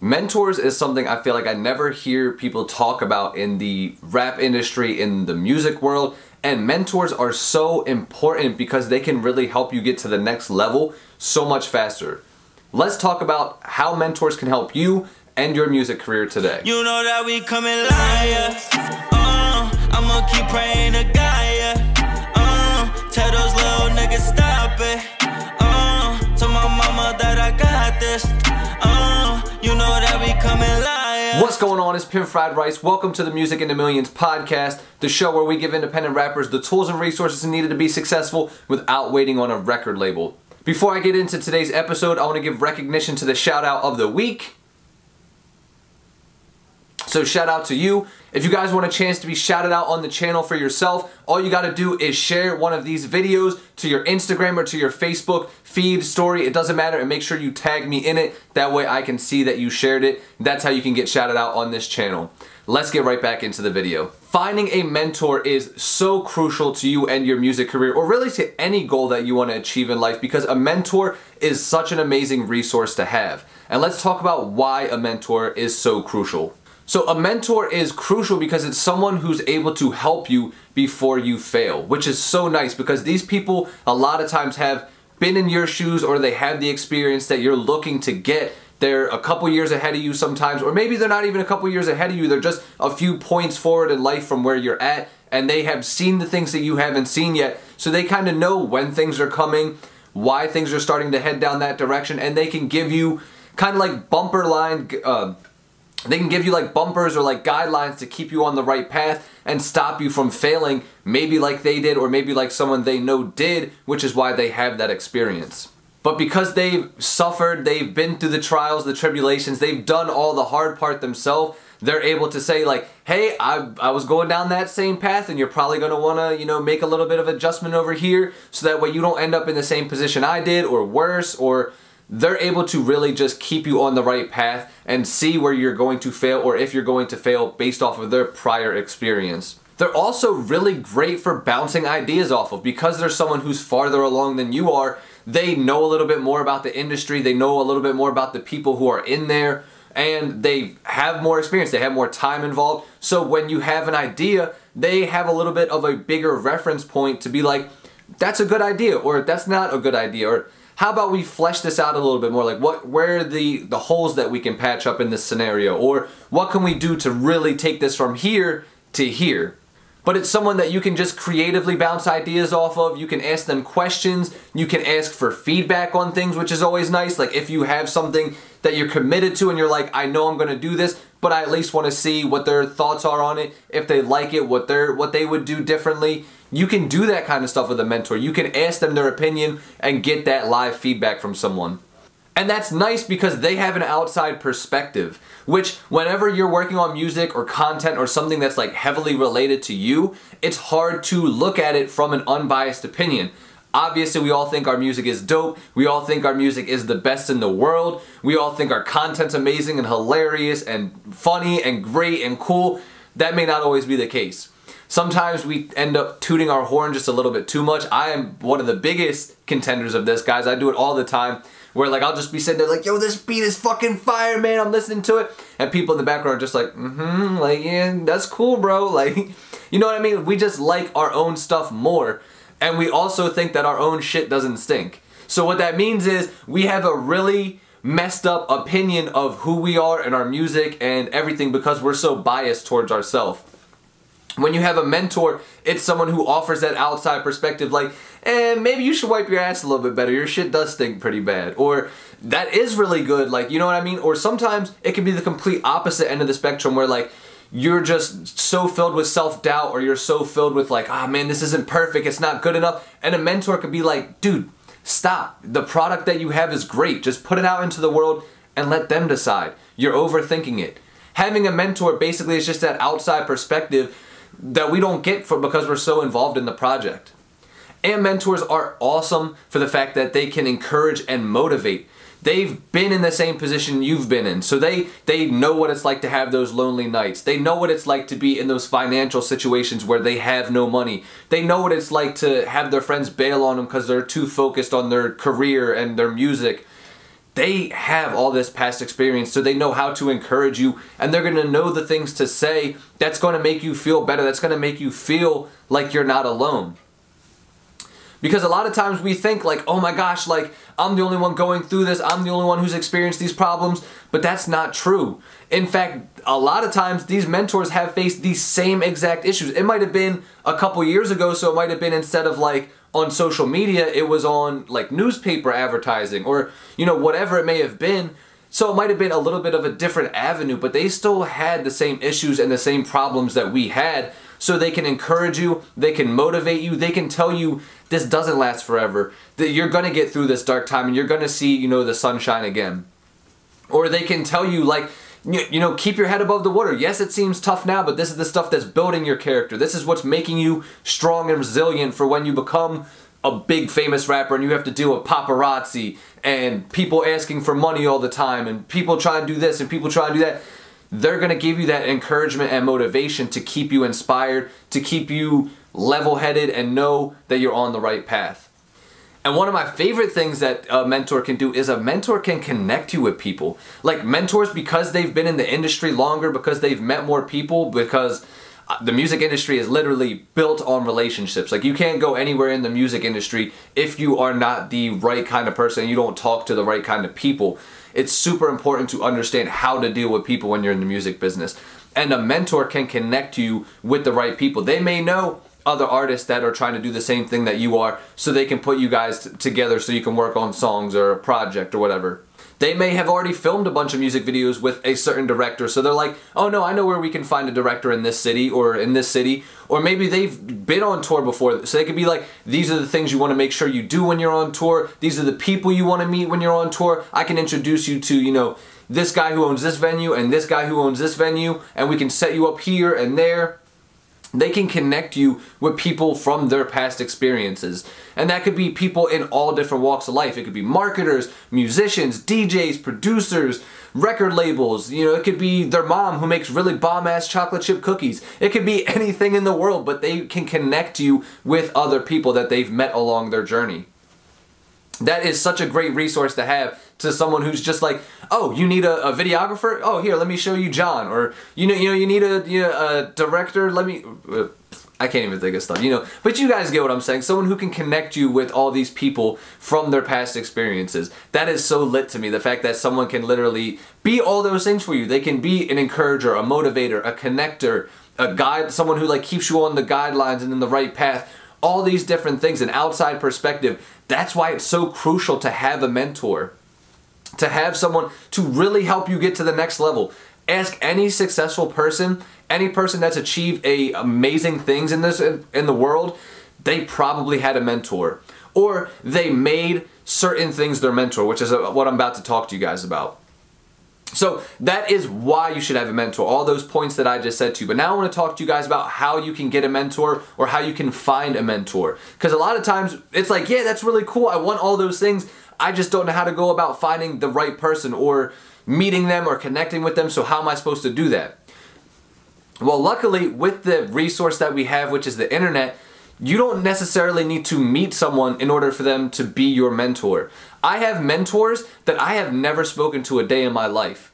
Mentors is something I feel like I never hear people talk about in the rap industry, in the music world. And mentors are so important because they can really help you get to the next level so much faster. Let's talk about how mentors can help you and your music career today. You know that we coming liars. Uh, What's going on? It's Pimp Fried Rice. Welcome to the Music in the Millions podcast, the show where we give independent rappers the tools and resources needed to be successful without waiting on a record label. Before I get into today's episode, I want to give recognition to the shout out of the week. So shout out to you. If you guys want a chance to be shouted out on the channel for yourself, all you gotta do is share one of these videos to your Instagram or to your Facebook feed, story, it doesn't matter, and make sure you tag me in it. That way I can see that you shared it. That's how you can get shouted out on this channel. Let's get right back into the video. Finding a mentor is so crucial to you and your music career, or really to any goal that you wanna achieve in life, because a mentor is such an amazing resource to have. And let's talk about why a mentor is so crucial. So a mentor is crucial because it's someone who's able to help you before you fail, which is so nice because these people a lot of times have been in your shoes or they have the experience that you're looking to get. They're a couple years ahead of you sometimes, or maybe they're not even a couple years ahead of you. They're just a few points forward in life from where you're at, and they have seen the things that you haven't seen yet. So they kind of know when things are coming, why things are starting to head down that direction, and they can give you kind of like bumper line. Uh, they can give you like bumpers or like guidelines to keep you on the right path and stop you from failing, maybe like they did or maybe like someone they know did, which is why they have that experience. But because they've suffered, they've been through the trials, the tribulations, they've done all the hard part themselves, they're able to say like, hey, I, I was going down that same path and you're probably going to want to, you know, make a little bit of adjustment over here so that way you don't end up in the same position I did or worse or they're able to really just keep you on the right path and see where you're going to fail or if you're going to fail based off of their prior experience. They're also really great for bouncing ideas off of because they're someone who's farther along than you are. They know a little bit more about the industry, they know a little bit more about the people who are in there, and they have more experience, they have more time involved. So when you have an idea, they have a little bit of a bigger reference point to be like, that's a good idea, or that's not a good idea, or how about we flesh this out a little bit more like what where are the the holes that we can patch up in this scenario or what can we do to really take this from here to here but it's someone that you can just creatively bounce ideas off of. You can ask them questions. You can ask for feedback on things, which is always nice. Like if you have something that you're committed to and you're like, I know I'm going to do this, but I at least want to see what their thoughts are on it. If they like it, what they're what they would do differently. You can do that kind of stuff with a mentor. You can ask them their opinion and get that live feedback from someone. And that's nice because they have an outside perspective, which whenever you're working on music or content or something that's like heavily related to you, it's hard to look at it from an unbiased opinion. Obviously, we all think our music is dope. We all think our music is the best in the world. We all think our content's amazing and hilarious and funny and great and cool. That may not always be the case. Sometimes we end up tooting our horn just a little bit too much. I am one of the biggest contenders of this, guys. I do it all the time where like I'll just be sitting there like, yo, this beat is fucking fire, man. I'm listening to it. And people in the background are just like, mm-hmm, like, yeah, that's cool, bro. Like, you know what I mean? We just like our own stuff more. And we also think that our own shit doesn't stink. So what that means is we have a really messed up opinion of who we are and our music and everything because we're so biased towards ourselves. When you have a mentor, it's someone who offers that outside perspective like, and maybe you should wipe your ass a little bit better. Your shit does stink pretty bad. Or that is really good. Like, you know what I mean? Or sometimes it can be the complete opposite end of the spectrum where like you're just so filled with self-doubt or you're so filled with like, ah oh, man, this isn't perfect. It's not good enough. And a mentor could be like, dude, stop. The product that you have is great. Just put it out into the world and let them decide. You're overthinking it. Having a mentor basically is just that outside perspective that we don't get for because we're so involved in the project. And mentors are awesome for the fact that they can encourage and motivate. They've been in the same position you've been in. So they they know what it's like to have those lonely nights. They know what it's like to be in those financial situations where they have no money. They know what it's like to have their friends bail on them cuz they're too focused on their career and their music they have all this past experience so they know how to encourage you and they're going to know the things to say that's going to make you feel better that's going to make you feel like you're not alone. Because a lot of times we think like oh my gosh like i'm the only one going through this i'm the only one who's experienced these problems but that's not true. In fact a lot of times these mentors have faced these same exact issues. It might have been a couple years ago so it might have been instead of like on social media it was on like newspaper advertising or you know whatever it may have been. So it might have been a little bit of a different avenue but they still had the same issues and the same problems that we had. So they can encourage you they can motivate you they can tell you this doesn't last forever. That you're to get through this dark time and you're to see you know the sunshine again. Or they can tell you like you, you know keep your head above the water. Yes it seems tough now but this is the stuff that's building your character. This is what's making you strong and resilient for when you become a big famous rapper and you have to deal with paparazzi and people asking for money all the time and people trying to do this and people trying to do that. They're going to give you that encouragement and motivation to keep you inspired to keep you level-headed and know that you're on the right path and one of my favorite things that a mentor can do is a mentor can connect you with people. Like mentors, because they've been in the industry longer, because they've met more people, because uh, the music industry is literally built on relationships. Like you can't go anywhere in the music industry if you are not the right kind of person, you don't talk to the right kind of people. It's super important to understand how to deal with people when you're in the music business. And a mentor can connect you with the right people. They may know other artists that are trying to do the same thing that you are so they can put you guys t- together so you can work on songs or a project or whatever. They may have already filmed a bunch of music videos with a certain director, so they're like, oh no, I know where we can find a director in this city or in this city. Or maybe they've been on tour before, so they could be like, these are the things you want to make sure you do when you're on tour. These are the people you want to meet when you're on tour. I can introduce you to, you know, this guy who owns this venue and this guy who owns this venue, and we can set you up here and there they can connect you with people from their past experiences. And that could be people in all different walks of life. It could be marketers, musicians, DJs, producers, record labels. You know, it could be their mom who makes really bomb ass chocolate chip cookies. It could be anything in the world, but they can connect you with other people that they've met along their journey. That is such a great resource to have to someone who's just like, oh, you need a, a, videographer? Oh, here, let me show you John. Or you know, you know, you need a, you know, a director. Let me. Uh, I can't even think of stuff, you know. But you guys get what I'm saying. Someone who can connect you with all these people from their past experiences. That is so lit to me. The fact that someone can literally be all those things for you. They can be an encourager, a motivator, a connector, a guide, someone who like keeps you on the guidelines and in the right path. All these different things, an outside perspective. That's why it's so crucial to have a mentor to have someone to really help you get to the next level. Ask any successful person, any person that's achieved a amazing things in this in the world, they probably had a mentor or they made certain things their mentor, which is uh, what I'm about to talk to you guys about. So that is why you should have a mentor, all those points that I just said to you. But now I want to talk to you guys about how you can get a mentor or how you can find a mentor. Because a lot of times it's like, yeah, that's really cool. I want all those things. I just don't know how to go about finding the right person or meeting them or connecting with them. So how am I supposed to do that? Well, luckily with the resource that we have, which is the internet, you don't necessarily need to meet someone in order for them to be your mentor. I have mentors that I have never spoken to a day in my life.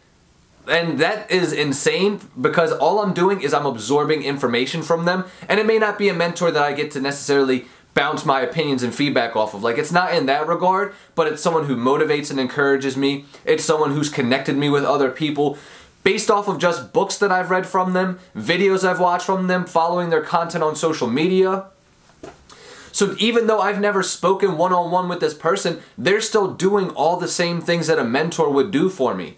And that is insane because all I'm doing is I'm absorbing information from them. And it may not be a mentor that I get to necessarily bounce my opinions and feedback off of. Like, it's not in that regard, but it's someone who motivates and encourages me. It's someone who's connected me with other people based off of just books that I've read from them, videos I've watched from them, following their content on social media. So even though I've never spoken one on one with this person, they're still doing all the same things that a mentor would do for me.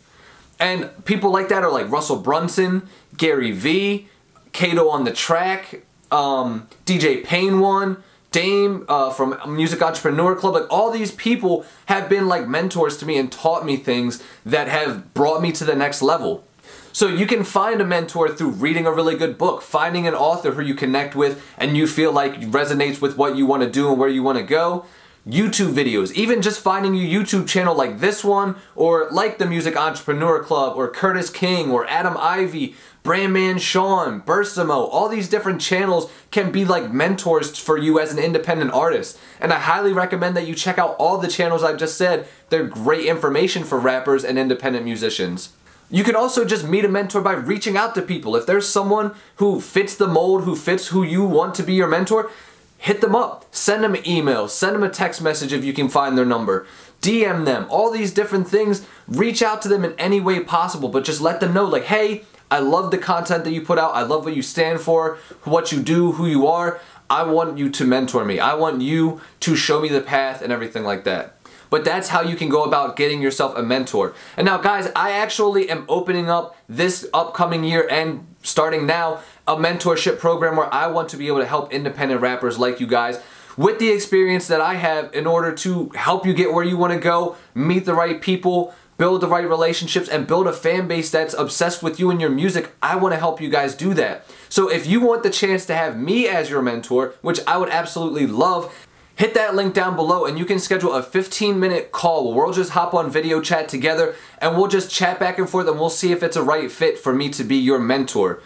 And people like that are like Russell Brunson, Gary Vee, Kato on the track, um, DJ Pain one, Dame uh, from Music Entrepreneur Club, like all these people have been like mentors to me and taught me things that have brought me to the next level. So you can find a mentor through reading a really good book, finding an author who you connect with and you feel like resonates with what you want to do and where you want to go. YouTube videos, even just finding a YouTube channel like this one, or like the Music Entrepreneur Club, or Curtiss King, or Adam Ivy, Brandman Sean, Burstamo, all these different channels can be like mentors for you as an independent artist. And I highly recommend that you check out all the channels I've just said. They're great information for rappers and independent musicians. You can also just meet a mentor by reaching out to people. If there's someone who fits the mold, who fits who you want to be your mentor, hit them up. Send them an email, send them a text message if you can find their number. DM them, all these different things. Reach out to them in any way possible, but just let them know, like, hey, I love the content that you put out. I love what you stand for, what you do, who you are. I want you to mentor me. I want you to show me the path and everything like that. But that's how you can go about getting yourself a mentor. And now guys, I actually am opening up this upcoming year and starting now a mentorship program where I want to be able to help independent rappers like you guys with the experience that I have in order to help you get where you want to go, meet the right people, build the right relationships, and build a fan base that's obsessed with you and your music, I want to help you guys do that. So if you want the chance to have me as your mentor, which I would absolutely love, hit that link down below and you can schedule a 15 minute call where we'll just hop on video chat together and we'll just chat back and forth and we'll see if it's a right fit for me to be your mentor.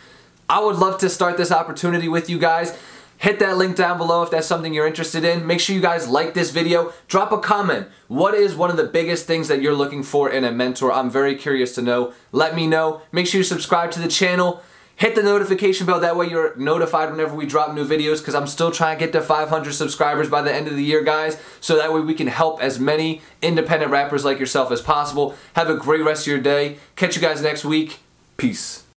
I would love to start this opportunity with you guys. Hit that link down below if that's something you're interested in. Make sure you guys like this video. Drop a comment. What is one of the biggest things that you're looking for in a mentor? I'm very curious to know. Let me know. Make sure you subscribe to the channel. Hit the notification bell, that way you're notified whenever we drop new videos because I'm still trying to get to 500 subscribers by the end of the year, guys. So that way we can help as many independent rappers like yourself as possible. Have a great rest of your day. Catch you guys next week. Peace.